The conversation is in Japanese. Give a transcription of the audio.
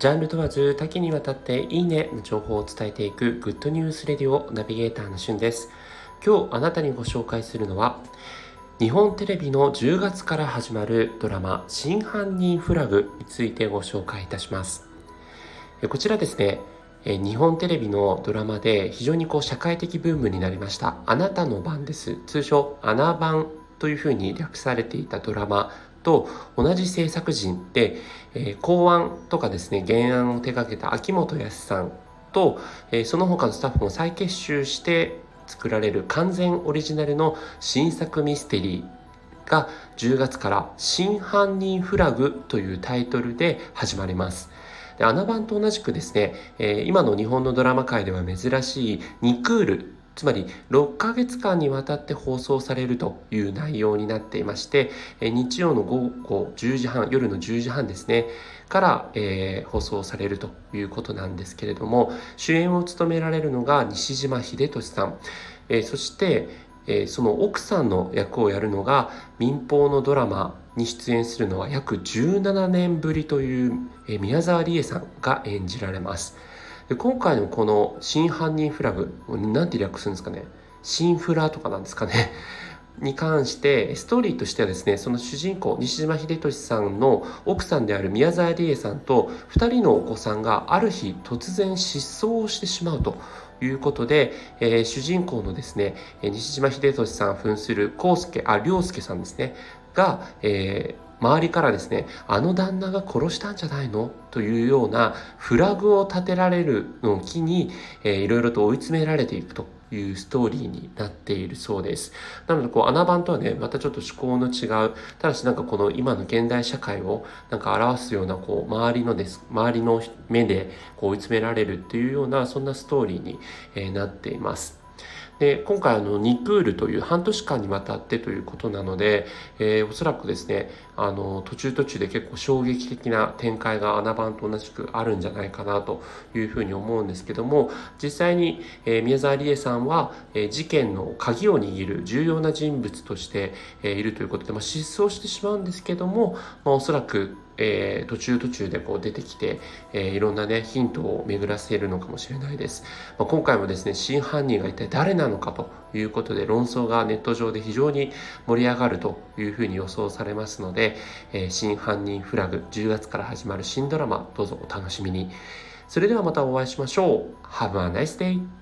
ジャンル問わず多岐にわたっていいねの情報を伝えていくグッドニュースレディオナビゲーターのしゅんです。今日あなたにご紹介するのは日本テレビの10月から始まるドラマ真犯人フラグについてご紹介いたします。こちらですね、日本テレビのドラマで非常にこう社会的ブームになりましたあなたの番です通称アナ番というふうに略されていたドラマと同じ制作陣で、えー、考案とかですね原案を手掛けた秋元康さんと、えー、その他のスタッフも再結集して作られる完全オリジナルの新作ミステリーが10月から「真犯人フラグ」というタイトルで始まります。でアナ版と同じくですね、えー、今の日本のドラマ界では珍しい2クールつまり6ヶ月間にわたって放送されるという内容になっていまして日曜の午後10時半夜の10時半ですねから、えー、放送されるということなんですけれども主演を務められるのが西島秀俊さん、えー、そして、えー、その奥さんの役をやるのが民放のドラマに出演するのは約17年ぶりという、え宮沢りえさんが演じられます。で今回のこの真犯人フラグなんて略するんですかね。新フラとかなんですかね。に関してストーリーとしてはですねその主人公西島秀俊さんの奥さんである宮沢りえさんと2人のお子さんがある日突然失踪してしまうと。いうことで、えー、主人公のですね西島秀俊さん扮する康介あ涼介さんですね。が、えー周りからですねあの旦那が殺したんじゃないの？というようなフラグを立てられるのを機に、えー、いろいろと追い詰められていくというストーリーになっているそうです。なので、こう、穴番とはね、またちょっと趣向の違う、ただしなんかこの今の現代社会をなんか表すような、こう、周りのです、周りの目でこう追い詰められるっていうような、そんなストーリーに、え、なっています。で今回あの2クールという半年間にわたってということなので、えー、おそらくですねあの途中途中で結構衝撃的な展開が穴番と同じくあるんじゃないかなというふうに思うんですけども実際に、え、宮沢りえさんは、え、事件の鍵を握る重要な人物として、え、いるということで、まあ、失踪してしまうんですけども、まあ、おそらくえー、途中途中でこう出てきて、えー、いろんなねヒントを巡らせるのかもしれないです、まあ、今回もですね真犯人が一体誰なのかということで論争がネット上で非常に盛り上がるというふうに予想されますので、えー、真犯人フラグ10月から始まる新ドラマどうぞお楽しみに。それではまたお会いしましょう。Have a nice day!